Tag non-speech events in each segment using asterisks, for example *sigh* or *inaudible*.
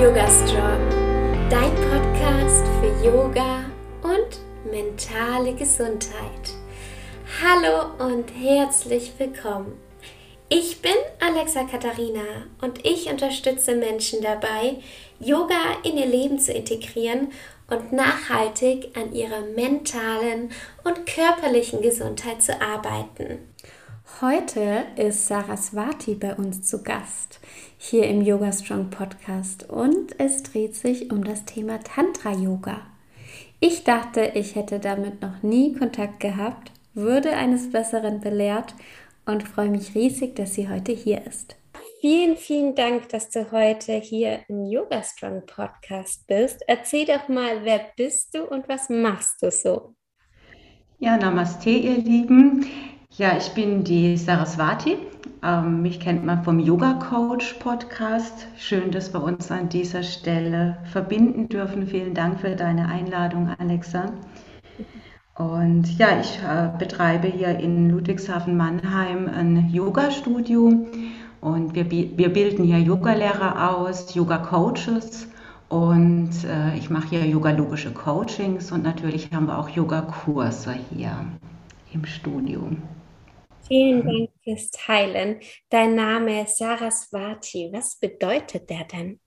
Yoga Strong, dein Podcast für Yoga und mentale Gesundheit. Hallo und herzlich willkommen. Ich bin Alexa Katharina und ich unterstütze Menschen dabei, Yoga in ihr Leben zu integrieren und nachhaltig an ihrer mentalen und körperlichen Gesundheit zu arbeiten. Heute ist Saraswati bei uns zu Gast hier im Yoga Strong Podcast und es dreht sich um das Thema Tantra Yoga. Ich dachte, ich hätte damit noch nie Kontakt gehabt, würde eines Besseren belehrt und freue mich riesig, dass sie heute hier ist. Vielen, vielen Dank, dass du heute hier im Yoga Strong Podcast bist. Erzähl doch mal, wer bist du und was machst du so? Ja, Namaste, ihr Lieben. Ja, ich bin die Saraswati. Ähm, mich kennt man vom Yoga Coach Podcast. Schön, dass wir uns an dieser Stelle verbinden dürfen. Vielen Dank für deine Einladung, Alexa. Und ja, ich äh, betreibe hier in Ludwigshafen-Mannheim ein Yoga-Studio und wir, wir bilden hier Yogalehrer aus, Yoga-Coaches und äh, ich mache hier yogalogische Coachings und natürlich haben wir auch Yogakurse hier im Studio. Vielen Dank fürs Teilen. Dein Name ist Saraswati. Was bedeutet der denn?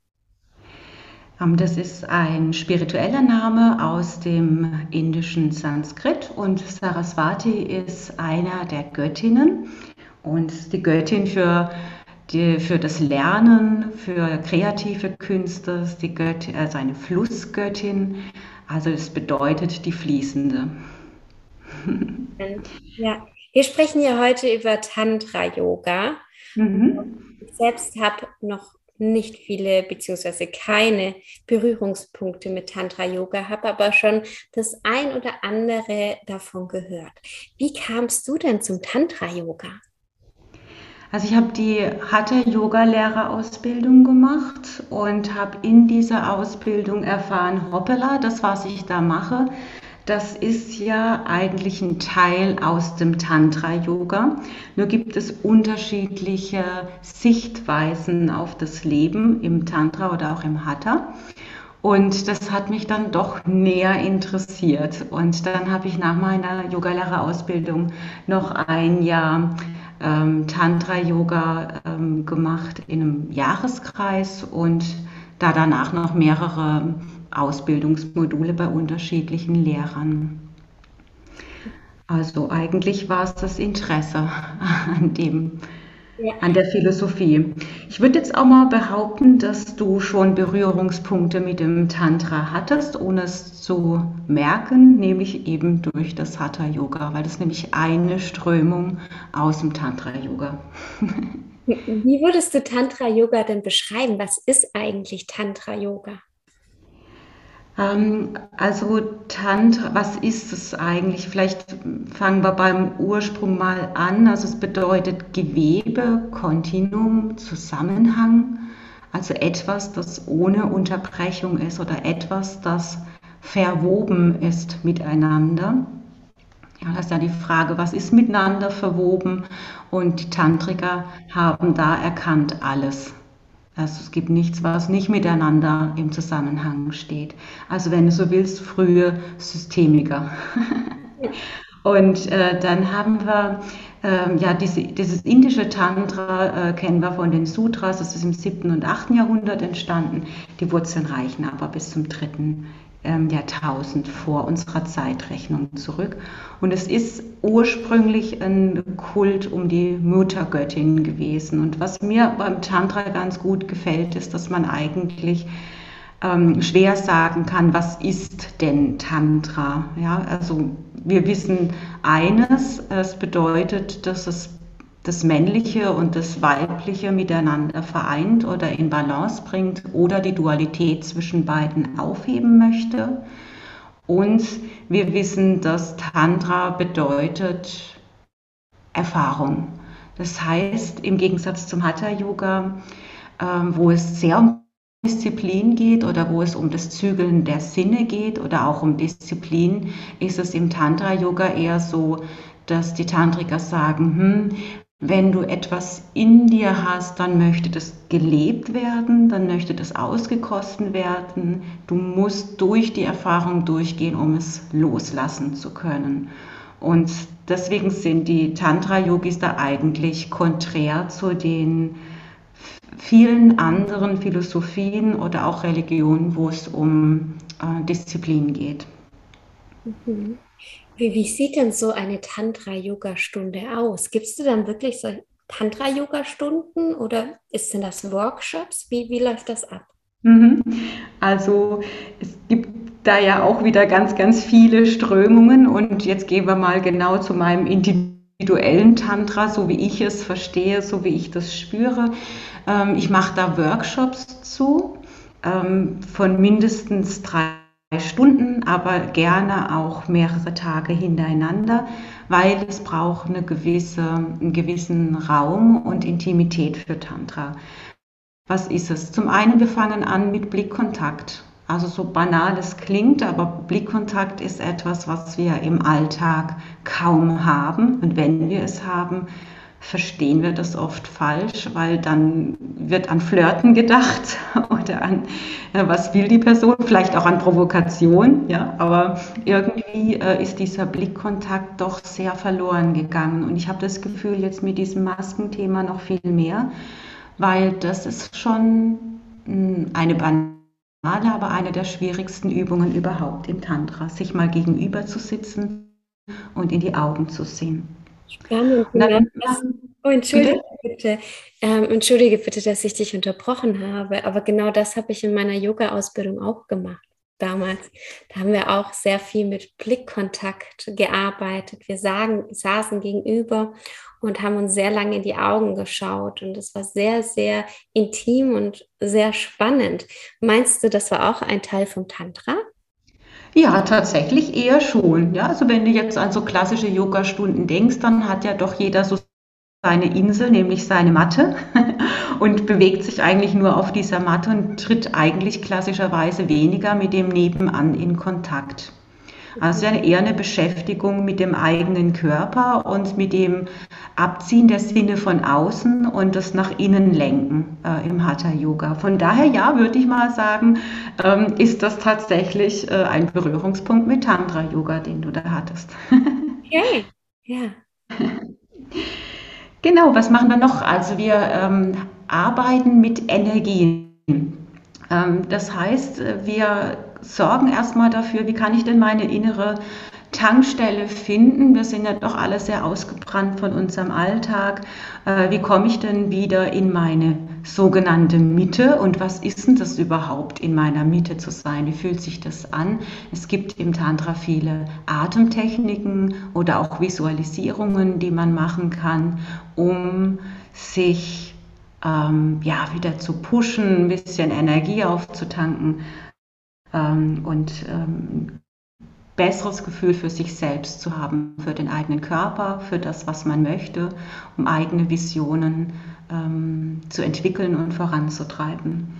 Ähm, das ist ein spiritueller Name aus dem indischen Sanskrit und Saraswati ist einer der Göttinnen und die Göttin für, die, für das Lernen, für kreative Künste, die Göttin, also eine Flussgöttin, also es bedeutet die Fließende. *laughs* Ja, wir sprechen ja heute über Tantra-Yoga. Mhm. Ich selbst habe noch nicht viele beziehungsweise keine Berührungspunkte mit Tantra Yoga, habe aber schon das ein oder andere davon gehört. Wie kamst du denn zum Tantra Yoga? Also ich habe die Hatha Yoga Lehrerausbildung gemacht und habe in dieser Ausbildung erfahren, hoppala, das was ich da mache, das ist ja eigentlich ein Teil aus dem Tantra-Yoga. Nur gibt es unterschiedliche Sichtweisen auf das Leben im Tantra oder auch im Hatha. Und das hat mich dann doch näher interessiert. Und dann habe ich nach meiner Yogalehrerausbildung noch ein Jahr ähm, Tantra-Yoga ähm, gemacht in einem Jahreskreis und da danach noch mehrere Ausbildungsmodule bei unterschiedlichen Lehrern. Also eigentlich war es das Interesse an dem, ja. an der Philosophie. Ich würde jetzt auch mal behaupten, dass du schon Berührungspunkte mit dem Tantra hattest, ohne es zu merken, nämlich eben durch das Hatha Yoga, weil das nämlich eine Strömung aus dem Tantra Yoga. Wie würdest du Tantra Yoga denn beschreiben? Was ist eigentlich Tantra Yoga? Ähm, also Tantra, was ist es eigentlich? Vielleicht fangen wir beim Ursprung mal an. Also es bedeutet Gewebe, Kontinuum, Zusammenhang. Also etwas, das ohne Unterbrechung ist oder etwas, das verwoben ist miteinander. Ja, das ist ja die Frage, was ist miteinander verwoben? Und die Tantriker haben da erkannt alles. Also es gibt nichts, was nicht miteinander im Zusammenhang steht. Also wenn du so willst, frühe Systemiker. *laughs* Und äh, dann haben wir äh, ja diese, dieses indische Tantra äh, kennen wir von den Sutras, das ist im 7. und 8. Jahrhundert entstanden. Die Wurzeln reichen aber bis zum 3 ähm, Jahrtausend vor unserer Zeitrechnung zurück. Und es ist ursprünglich ein Kult um die Muttergöttin gewesen. Und was mir beim Tantra ganz gut gefällt, ist, dass man eigentlich ähm, schwer sagen kann, was ist denn Tantra? Ja, also wir wissen eines, es bedeutet, dass es das Männliche und das Weibliche miteinander vereint oder in Balance bringt oder die Dualität zwischen beiden aufheben möchte. Und wir wissen, dass Tantra bedeutet Erfahrung. Das heißt, im Gegensatz zum Hatha-Yoga, ähm, wo es sehr um Disziplin geht oder wo es um das Zügeln der Sinne geht oder auch um Disziplin, ist es im Tantra-Yoga eher so, dass die Tantriker sagen, hm, wenn du etwas in dir hast, dann möchte das gelebt werden, dann möchte das ausgekostet werden. Du musst durch die Erfahrung durchgehen, um es loslassen zu können. Und deswegen sind die Tantra-Yogis da eigentlich konträr zu den vielen anderen Philosophien oder auch Religionen, wo es um äh, Disziplin geht. Mhm. Wie, wie sieht denn so eine Tantra-Yoga-Stunde aus? Gibst du dann wirklich so Tantra-Yoga-Stunden oder ist denn das Workshops? Wie, wie läuft das ab? Mhm. Also es gibt da ja auch wieder ganz, ganz viele Strömungen und jetzt gehen wir mal genau zu meinem individuellen Tantra, so wie ich es verstehe, so wie ich das spüre. Ähm, ich mache da Workshops zu ähm, von mindestens drei Stunden, aber gerne auch mehrere Tage hintereinander, weil es braucht eine gewisse, einen gewissen Raum und Intimität für Tantra. Was ist es? Zum einen, wir fangen an mit Blickkontakt. Also so banal es klingt, aber Blickkontakt ist etwas, was wir im Alltag kaum haben. Und wenn wir es haben, verstehen wir das oft falsch, weil dann wird an Flirten gedacht *laughs* oder an, äh, was will die Person, vielleicht auch an Provokation, ja, aber irgendwie äh, ist dieser Blickkontakt doch sehr verloren gegangen. Und ich habe das Gefühl jetzt mit diesem Maskenthema noch viel mehr, weil das ist schon mh, hm, eine banale, aber eine der schwierigsten Übungen überhaupt im Tantra, sich mal gegenüber zu sitzen und in die Augen zu sehen. Spannend. Dann, oh, entschuldige bitte. Ähm, entschuldige bitte, dass ich dich unterbrochen habe, aber genau das habe ich in meiner Yoga-Ausbildung auch gemacht damals. Da haben wir auch sehr viel mit Blickkontakt gearbeitet. Wir sagen, saßen gegenüber und haben uns sehr lange in die Augen geschaut. Und das war sehr, sehr intim und sehr spannend. Meinst du, das war auch ein Teil vom Tantra? Ja, tatsächlich eher schon. Ja, also wenn du jetzt an so klassische Yoga-Stunden denkst, dann hat ja doch jeder so seine Insel, nämlich seine Matte *laughs* und bewegt sich eigentlich nur auf dieser Matte und tritt eigentlich klassischerweise weniger mit dem Nebenan in Kontakt. Also eher eine Beschäftigung mit dem eigenen Körper und mit dem Abziehen der Sinne von außen und das nach innen lenken äh, im Hatha Yoga. Von daher, ja, würde ich mal sagen, ähm, ist das tatsächlich äh, ein Berührungspunkt mit Tantra Yoga, den du da hattest. *laughs* Okay, ja. *laughs* Genau, was machen wir noch? Also wir ähm, arbeiten mit Energien. Ähm, das heißt, wir sorgen erstmal dafür, wie kann ich denn meine innere Tankstelle finden. Wir sind ja doch alle sehr ausgebrannt von unserem Alltag. Äh, wie komme ich denn wieder in meine sogenannte Mitte und was ist denn das überhaupt, in meiner Mitte zu sein? Wie fühlt sich das an? Es gibt im Tantra viele Atemtechniken oder auch Visualisierungen, die man machen kann, um sich ähm, ja, wieder zu pushen, ein bisschen Energie aufzutanken und ähm, besseres Gefühl für sich selbst zu haben, für den eigenen Körper, für das, was man möchte, um eigene Visionen ähm, zu entwickeln und voranzutreiben.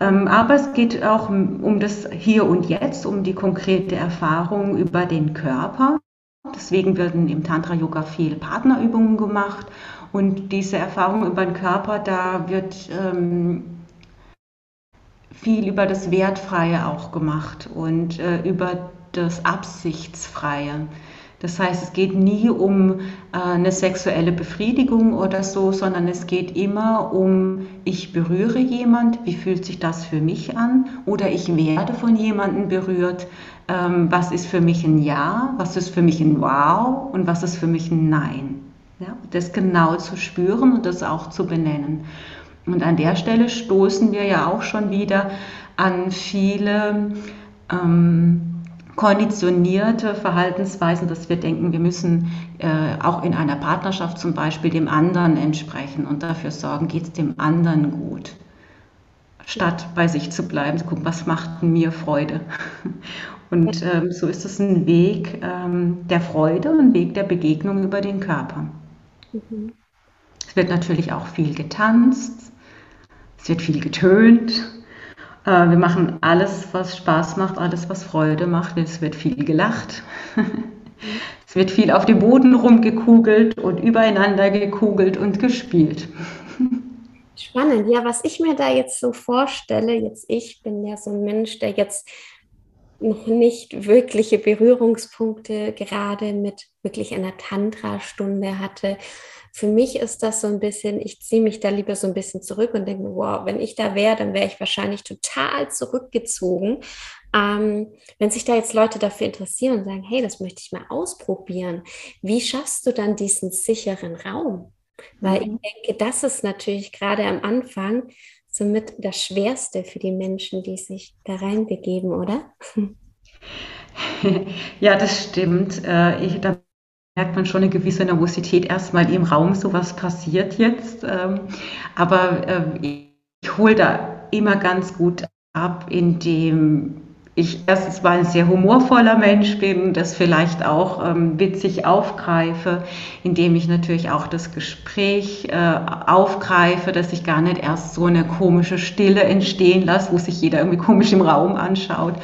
Ähm, aber es geht auch um, um das Hier und Jetzt, um die konkrete Erfahrung über den Körper. Deswegen werden im Tantra-Yoga viel Partnerübungen gemacht und diese Erfahrung über den Körper, da wird ähm, viel über das Wertfreie auch gemacht und äh, über das Absichtsfreie. Das heißt, es geht nie um äh, eine sexuelle Befriedigung oder so, sondern es geht immer um, ich berühre jemand, wie fühlt sich das für mich an? Oder ich werde von jemandem berührt, ähm, was ist für mich ein Ja, was ist für mich ein Wow und was ist für mich ein Nein. Ja, das genau zu spüren und das auch zu benennen. Und an der Stelle stoßen wir ja auch schon wieder an viele ähm, konditionierte Verhaltensweisen, dass wir denken, wir müssen äh, auch in einer Partnerschaft zum Beispiel dem anderen entsprechen und dafür sorgen, geht es dem anderen gut. Statt bei sich zu bleiben, zu gucken, was macht mir Freude. *laughs* Und ähm, so ist es ein Weg ähm, der Freude, ein Weg der Begegnung über den Körper. Mhm. Es wird natürlich auch viel getanzt, es wird viel getönt. Äh, wir machen alles, was Spaß macht, alles, was Freude macht. Es wird viel gelacht. *laughs* es wird viel auf dem Boden rumgekugelt und übereinander gekugelt und gespielt. Spannend. Ja, was ich mir da jetzt so vorstelle, jetzt ich bin ja so ein Mensch, der jetzt noch nicht wirkliche Berührungspunkte gerade mit wirklich einer Tantra-Stunde hatte. Für mich ist das so ein bisschen, ich ziehe mich da lieber so ein bisschen zurück und denke, wow, wenn ich da wäre, dann wäre ich wahrscheinlich total zurückgezogen. Ähm, wenn sich da jetzt Leute dafür interessieren und sagen, hey, das möchte ich mal ausprobieren, wie schaffst du dann diesen sicheren Raum? Weil mhm. ich denke, das ist natürlich gerade am Anfang somit das Schwerste für die Menschen, die sich da reinbegeben, oder? *laughs* Ja, das stimmt. Äh, ich, da merkt man schon eine gewisse Nervosität erstmal im Raum, so was passiert jetzt. Ähm, aber äh, ich hole da immer ganz gut ab, indem ich erstens mal ein sehr humorvoller Mensch bin, das vielleicht auch ähm, witzig aufgreife, indem ich natürlich auch das Gespräch äh, aufgreife, dass ich gar nicht erst so eine komische Stille entstehen lasse, wo sich jeder irgendwie komisch im Raum anschaut,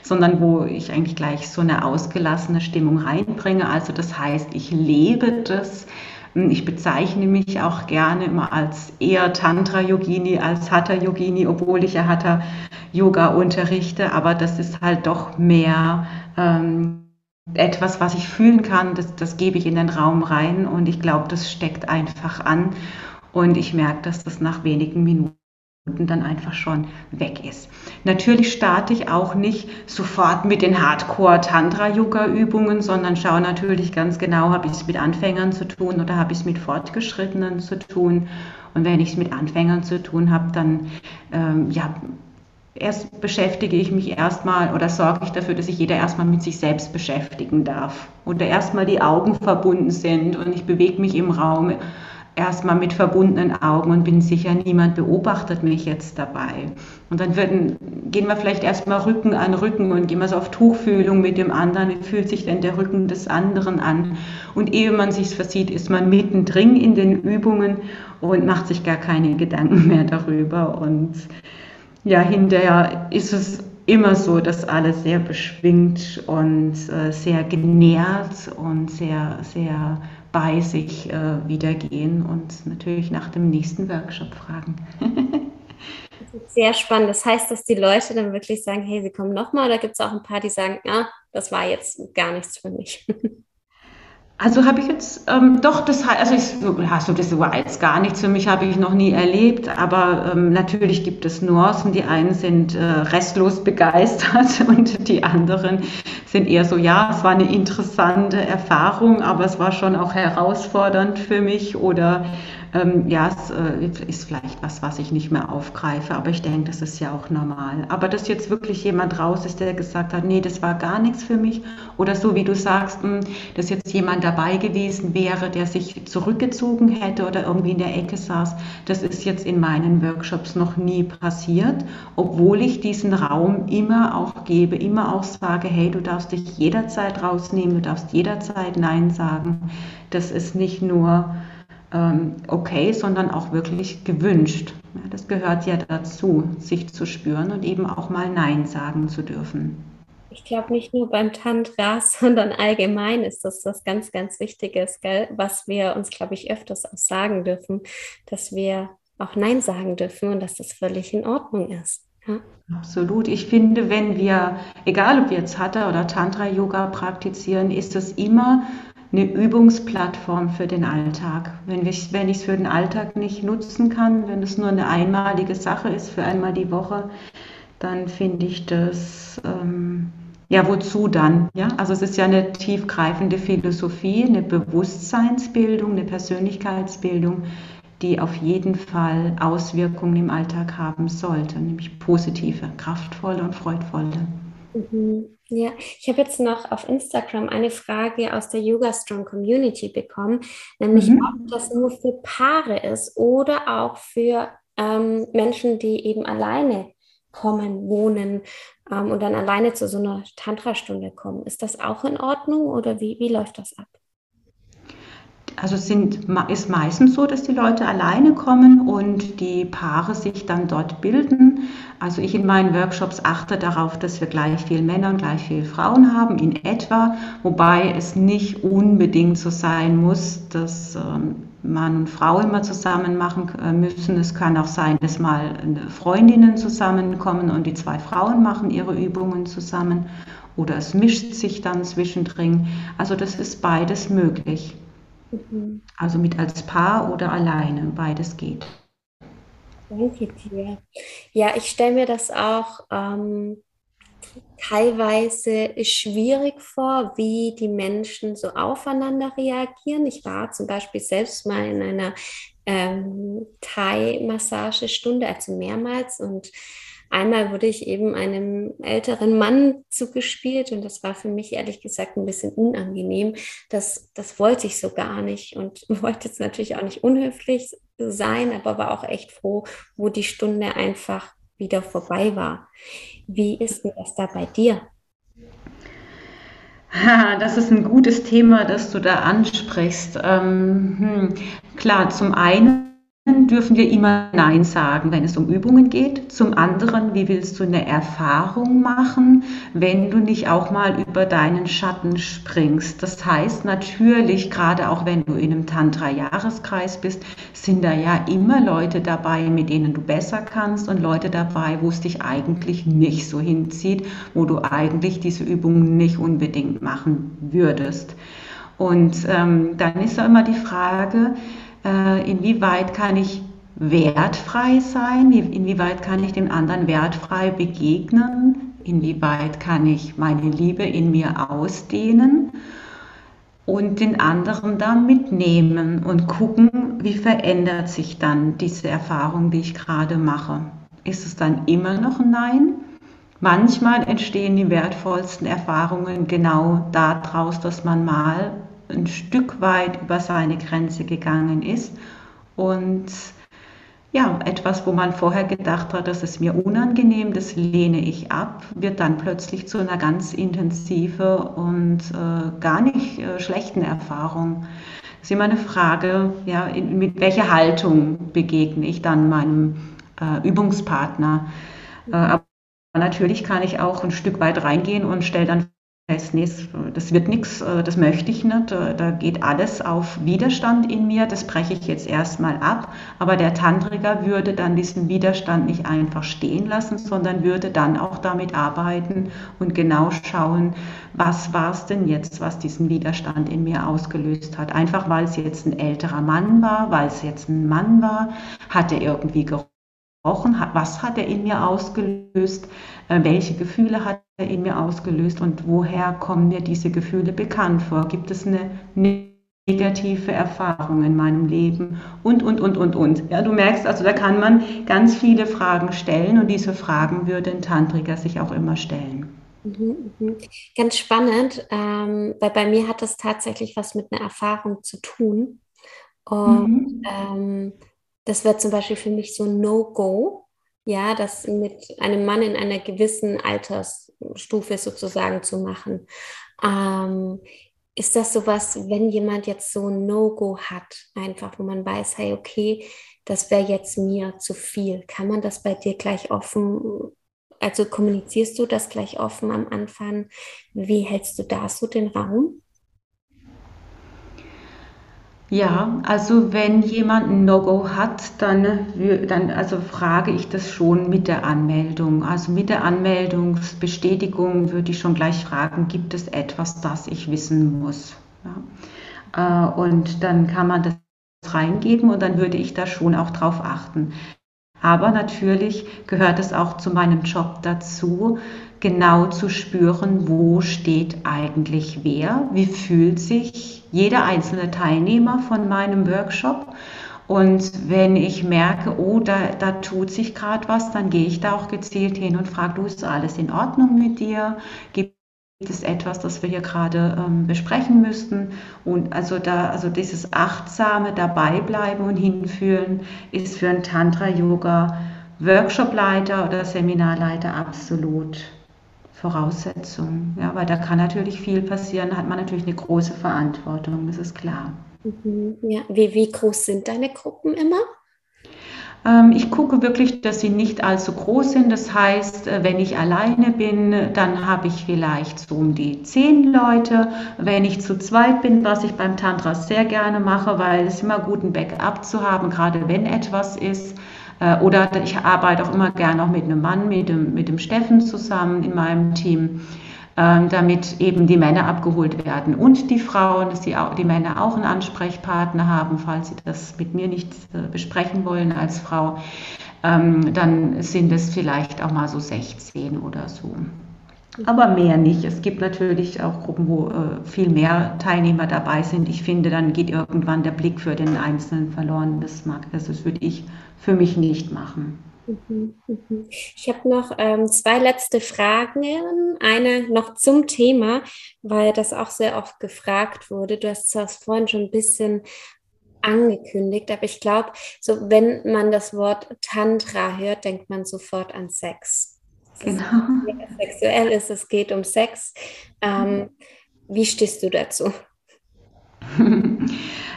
sondern wo ich eigentlich gleich so eine ausgelassene Stimmung reinbringe. Also das heißt, ich lebe das. Ich bezeichne mich auch gerne immer als eher Tantra-Yogini als Hatha-Yogini, obwohl ich ja Hatha Yoga unterrichte, aber das ist halt doch mehr ähm, etwas, was ich fühlen kann, das, das gebe ich in den Raum rein und ich glaube, das steckt einfach an. Und ich merke, dass das nach wenigen Minuten dann einfach schon weg ist. Natürlich starte ich auch nicht sofort mit den Hardcore-Tantra-Yoga-Übungen, sondern schaue natürlich ganz genau, habe ich es mit Anfängern zu tun oder habe ich es mit Fortgeschrittenen zu tun. Und wenn ich es mit Anfängern zu tun habe, dann ähm, ja, erst beschäftige ich mich erstmal oder sorge ich dafür, dass sich jeder erstmal mit sich selbst beschäftigen darf. Oder erstmal die Augen verbunden sind und ich bewege mich im Raum erstmal mit verbundenen Augen und bin sicher, niemand beobachtet mich jetzt dabei. Und dann würden, gehen wir vielleicht erstmal Rücken an Rücken und gehen wir so auf Tuchfühlung mit dem anderen. Wie fühlt sich denn der Rücken des anderen an? Und ehe man sich versieht, ist man mittendrin in den Übungen und macht sich gar keine Gedanken mehr darüber. Und ja, hinterher ist es immer so, dass alle sehr beschwingt und äh, sehr genährt und sehr, sehr bei sich äh, wieder gehen und natürlich nach dem nächsten Workshop fragen. *laughs* sehr spannend. Das heißt, dass die Leute dann wirklich sagen, hey, sie kommen nochmal oder gibt es auch ein paar, die sagen, ah, das war jetzt gar nichts für mich? Also habe ich jetzt ähm, doch das also ich, also das war jetzt gar nichts für mich habe ich noch nie erlebt, aber ähm, natürlich gibt es Nuancen. Die einen sind äh, restlos *laughs* begeistert und die anderen sind eher so ja, es war eine interessante Erfahrung, aber es war schon auch herausfordernd für mich oder ähm, ja, es äh, ist vielleicht was, was ich nicht mehr aufgreife, aber ich denke, das ist ja auch normal. Aber dass jetzt wirklich jemand raus ist, der gesagt hat, nee, das war gar nichts für mich, oder so wie du sagst, mh, hm, dass jetzt jemand dabei gewesen wäre, der sich zurückgezogen hätte oder irgendwie in der Ecke saß, das ist jetzt in meinen Workshops noch nie passiert, obwohl ich diesen Raum immer auch gebe, immer auch sage, hey, du darfst dich jederzeit rausnehmen, du darfst jederzeit Nein sagen. Das ist nicht nur ähm, okay, sondern auch wirklich gewünscht. das gehört ja dazu, sich zu spüren und eben auch mal Nein sagen zu dürfen. Ich glaube, nicht nur beim Tantra, *laughs* sondern allgemein ist das was ganz, ganz Wichtiges, gell? was wir uns, glaube ich, öfters auch sagen dürfen, dass wir auch Nein sagen dürfen und dass das völlig in Ordnung ist. Ja? Absolut. Ich finde, wenn wir, egal ob wir jetzt Hatha oder Tantra-Yoga praktizieren, ist es immer eine Übungsplattform für den Alltag. Wenn ich es für den Alltag nicht nutzen kann, wenn es nur eine einmalige Sache ist für einmal die Woche, dann finde ich das, ähm, ja, wozu dann? Ja? Also es ist ja eine tiefgreifende Philosophie, eine Bewusstseinsbildung, eine Persönlichkeitsbildung, die auf jeden Fall Auswirkungen im Alltag haben sollte, nämlich positive, kraftvolle und freudvolle. Mhm. Ja, ich habe jetzt noch auf Instagram eine Frage aus der Yoga Strong Community bekommen, nämlich mhm. ob das nur für Paare ist oder auch für ähm, Menschen, die eben alleine kommen, wohnen ähm, und dann alleine zu so einer Tantra-Stunde kommen. Ist das auch in Ordnung oder wie, wie läuft das ab? Also sind, ist meistens so, dass die Leute alleine kommen und die Paare sich dann dort bilden. Also ich in meinen Workshops achte darauf, dass wir gleich viel Männer und gleich viel Frauen haben, in etwa, wobei es nicht unbedingt so sein muss, dass ähm, Mann und Frau immer zusammen machen äh, müssen. Es kann auch sein, dass mal Freundinnen zusammenkommen und die zwei Frauen machen ihre Übungen zusammen oder es mischt sich dann zwischendrin. Also das ist beides möglich. Mhm. Also mit als Paar oder alleine, beides geht. Danke dir. Ja, ich stelle mir das auch ähm, teilweise schwierig vor, wie die Menschen so aufeinander reagieren. Ich war zum Beispiel selbst mal in einer ähm, Thai-Massagestunde, also mehrmals und Einmal wurde ich eben einem älteren Mann zugespielt und das war für mich ehrlich gesagt ein bisschen unangenehm. Das, das wollte ich so gar nicht und *laughs* wollte jetzt natürlich auch nicht unhöflich sein, aber war auch echt froh, wo die Stunde einfach wieder vorbei war. Wie ist denn das da bei dir? *laughs* Das ist ein gutes Thema, das du da ansprichst. Ähm, hm, klar, zum einen dürfen wir immer Nein sagen, wenn es um Übungen geht. Zum anderen, wie willst du eine Erfahrung machen, wenn du nicht auch mal über deinen Schatten springst? Das heißt natürlich, gerade auch wenn du in einem Tantra-Jahreskreis bist, sind da ja immer Leute dabei, mit denen du besser kannst und Leute dabei, wo es dich eigentlich nicht so hinzieht, wo du eigentlich diese Übungen nicht unbedingt machen würdest. Und ähm, dann ist da immer die Frage, inwieweit kann ich wertfrei sein, inwieweit kann ich dem anderen wertfrei begegnen, inwieweit kann ich meine Liebe in mir ausdehnen und den anderen da mitnehmen und gucken, wie verändert sich dann diese Erfahrung, die ich gerade mache. Ist es dann immer noch ein Nein? Manchmal entstehen die wertvollsten Erfahrungen genau daraus, dass man mal ein Stück weit über seine Grenze gegangen ist und ja, etwas, wo man vorher gedacht hat, das ist mir unangenehm, das lehne ich ab, wird dann plötzlich zu einer ganz intensiven und äh, gar nicht äh, schlechten Erfahrung. Das ist immer eine Frage, ja, in, mit welcher Haltung begegne ich dann meinem äh, Übungspartner. Äh, aber natürlich kann ich auch ein Stück weit reingehen und stelle dann heißt, nee, das wird nichts, äh, das möchte ich nicht, äh, da geht alles auf Widerstand in mir, das breche ich jetzt erstmal ab. Aber der Tantriker würde dann diesen Widerstand nicht einfach stehen lassen, sondern würde dann auch damit arbeiten und genau schauen, was war es denn jetzt, was diesen Widerstand in mir ausgelöst hat. Einfach weil es jetzt ein älterer Mann war, weil es jetzt ein Mann war, hat er irgendwie gerochen was hat er in mir ausgelöst, welche Gefühle hat er in mir ausgelöst und woher kommen mir diese Gefühle bekannt vor? Gibt es eine negative Erfahrung in meinem Leben und, und, und, und, und. Ja, du merkst, also da kann man ganz viele Fragen stellen und diese Fragen würde ein Tantriker sich auch immer stellen. Mhm, mhm. Ganz spannend, ähm, weil bei mir hat das tatsächlich was mit einer Erfahrung zu tun. Und mhm. ähm, das wäre zum Beispiel für mich so No-Go, ja, das mit einem Mann in einer gewissen Altersstufe sozusagen zu machen. Ähm, ist das sowas, wenn jemand jetzt so ein No-Go hat, einfach, wo man weiß, hey, okay, das wäre jetzt mir zu viel. Kann man das bei dir gleich offen, also kommunizierst du das gleich offen am Anfang? Wie hältst du da so den Raum? Ja, also wenn jemand ein No-Go hat, dann, dann also frage ich das schon mit der Anmeldung. Also mit der Anmeldungsbestätigung würde ich schon gleich fragen, gibt es etwas, das ich wissen muss? Ja. Äh, und dann kann man das reingeben und dann würde ich da schon auch drauf achten. Aber natürlich gehört es auch zu meinem Job dazu, genau zu spüren, wo steht eigentlich wer, wie fühlt sich jeder einzelne Teilnehmer von meinem Workshop. Und wenn ich merke, oh, da, da tut sich gerade was, dann gehe ich da auch gezielt hin und frage, du, ist alles in Ordnung mit dir? Gibt es etwas, das wir hier gerade ähm, besprechen müssten? Und also da, also dieses achtsame Dabeibleiben und hinfühlen ist für einen Tantra-Yoga Workshopleiter oder Seminarleiter absolut Voraussetzung. Ja, weil da kann natürlich viel passieren, da hat man natürlich eine große Verantwortung, das ist klar. Mhm. Ja, wie, wie groß sind deine Gruppen immer? Ähm, ich gucke wirklich, dass sie nicht allzu groß sind. Das heißt, äh, wenn ich alleine bin, dann habe ich vielleicht so um die zehn Leute. Wenn ich zu zweit bin, was ich beim Tantra sehr gerne mache, weil es immer gut ein Backup zu haben, gerade wenn etwas ist. Äh, oder ich arbeite auch immer gerne auch mit einem Mann, mit dem, mit dem Steffen zusammen in meinem Team. Ähm, damit eben die Männer abgeholt werden und die Frauen, dass die, die Männer auch einen Ansprechpartner haben, falls sie das mit mir nicht äh, besprechen wollen als Frau. Ähm, dann sind es vielleicht auch mal so 16 oder so. Aber mehr nicht. Es gibt natürlich auch Gruppen, wo äh, viel mehr Teilnehmer dabei sind. Ich finde, dann geht irgendwann der Blick für den Einzelnen verloren. Das mag, also das würde ich für mich nicht machen. Mhm, mhm. Ich habe noch ähm, zwei letzte Fragen. Eine noch zum Thema, weil das auch sehr oft gefragt wurde. Du hast das vorhin schon ein bisschen angekündigt, aber ich glaube, so wenn man das Wort Tantra hört, denkt man sofort an Sex. Genau. Ist, sexuell ist, es geht um Sex. Ähm, wie stehst du dazu? *laughs*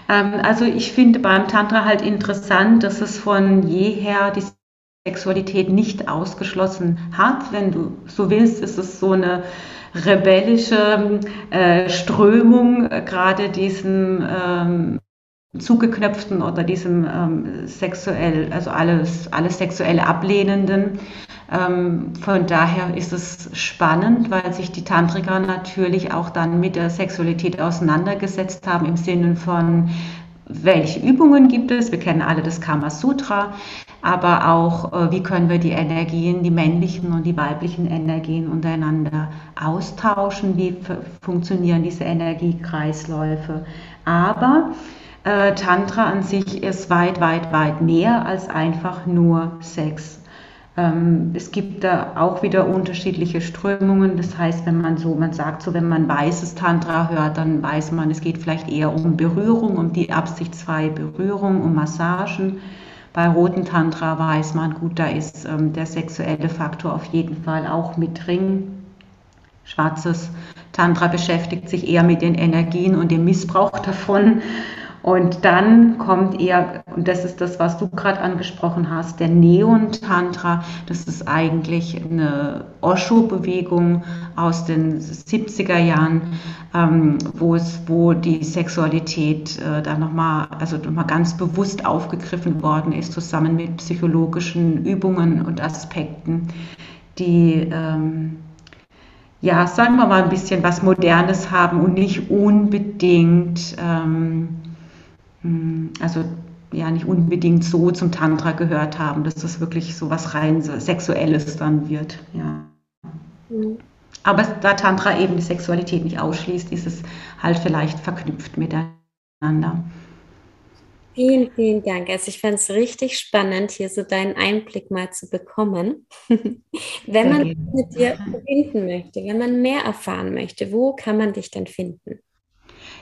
Ähm, also ich finde beim Tantra halt interessant, dass es von jeher die Sexualität nicht ausgeschlossen hat. Wenn du so willst, ist es so eine rebellische äh, Strömung, äh, gerade diesem ähm, zugeknöpften oder diesem ähm, sexuell, also alles, alles sexuell ablehnenden. Ähm, von daher ist es spannend, weil sich die Tantriker natürlich auch dann mit der Sexualität auseinandergesetzt haben im Sinne von, welche Übungen gibt es? Wir kennen alle das Kama Sutra aber auch, äh, wie können wir die Energien, die männlichen und die weiblichen Energien untereinander austauschen, wie funktionieren diese Energiekreisläufe. Aber äh, Tantra an sich ist weit, weit, weit mehr als einfach nur Sex. Ähm, es gibt da auch wieder unterschiedliche Strömungen. Das heißt, wenn man so, man sagt so, wenn man weißes Tantra hört, dann weiß man, es geht vielleicht eher um Berührung, um die absichtsfreie Berührung, um Massagen. Bei roten Tantra weiß man, gut, da ist ähm, der sexuelle Faktor auf jeden Fall auch mit drin. Schwarzes Tantra beschäftigt sich eher mit den Energien und dem Missbrauch *laughs* davon. Und dann kommt eher, und das ist das, was du gerade angesprochen hast, der Neon-Tantra. Das ist eigentlich eine Osho-Bewegung aus den 70er Jahren, ähm, wo, es, wo die Sexualität äh, dann nochmal, also nochmal ganz bewusst aufgegriffen worden ist, zusammen mit psychologischen Übungen und Aspekten, die ähm, ja, sagen wir mal, ein bisschen was Modernes haben und nicht unbedingt ähm, hm, also ja nicht unbedingt so zum Tantra gehört haben, dass das wirklich so was rein Sexuelles dann wird. Ja. Mhm. Aber da Tantra eben die Sexualität nicht ausschließt, ist es halt vielleicht verknüpft miteinander. Vielen, vielen Dank. Also ich fand es richtig spannend, hier so deinen Einblick mal zu bekommen. *laughs* wenn man mit dir verbinden möchte, wenn man mehr erfahren möchte, wo kann man dich denn finden?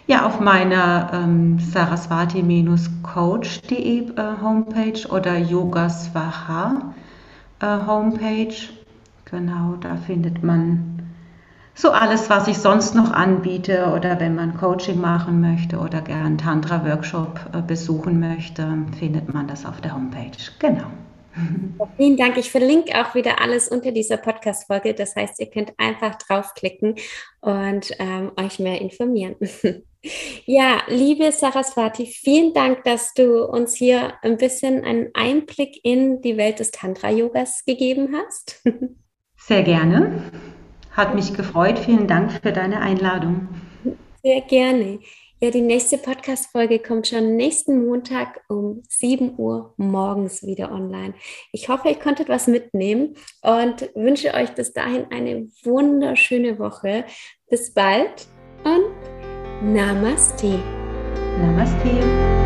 Ja, auf meiner ähm, saraswati-coach.de äh, Homepage oder Yogaswaha äh, Homepage. Genau, da findet man so alles, was ich sonst noch anbiete oder wenn man Coaching machen möchte oder gern Tantra-Workshop äh, besuchen möchte, findet man das auf der Homepage. Genau. Vielen Dank. Ich verlinke auch wieder alles unter dieser Podcast-Folge. Das heißt, ihr könnt einfach draufklicken und ähm, euch mehr informieren. *laughs* ja, liebe Saraswati, vielen Dank, dass du uns hier ein bisschen einen Einblick in die Welt des Tantra-Yogas gegeben hast. *laughs* Sehr gerne. Hat mich gefreut. Vielen Dank für deine Einladung. Sehr gerne. Ja, die nächste Podcast-Folge kommt schon nächsten Montag um 7 Uhr morgens wieder online. Ich hoffe, ihr konntet was mitnehmen und wünsche euch bis dahin eine wunderschöne Woche. Bis bald und Namaste. Namaste.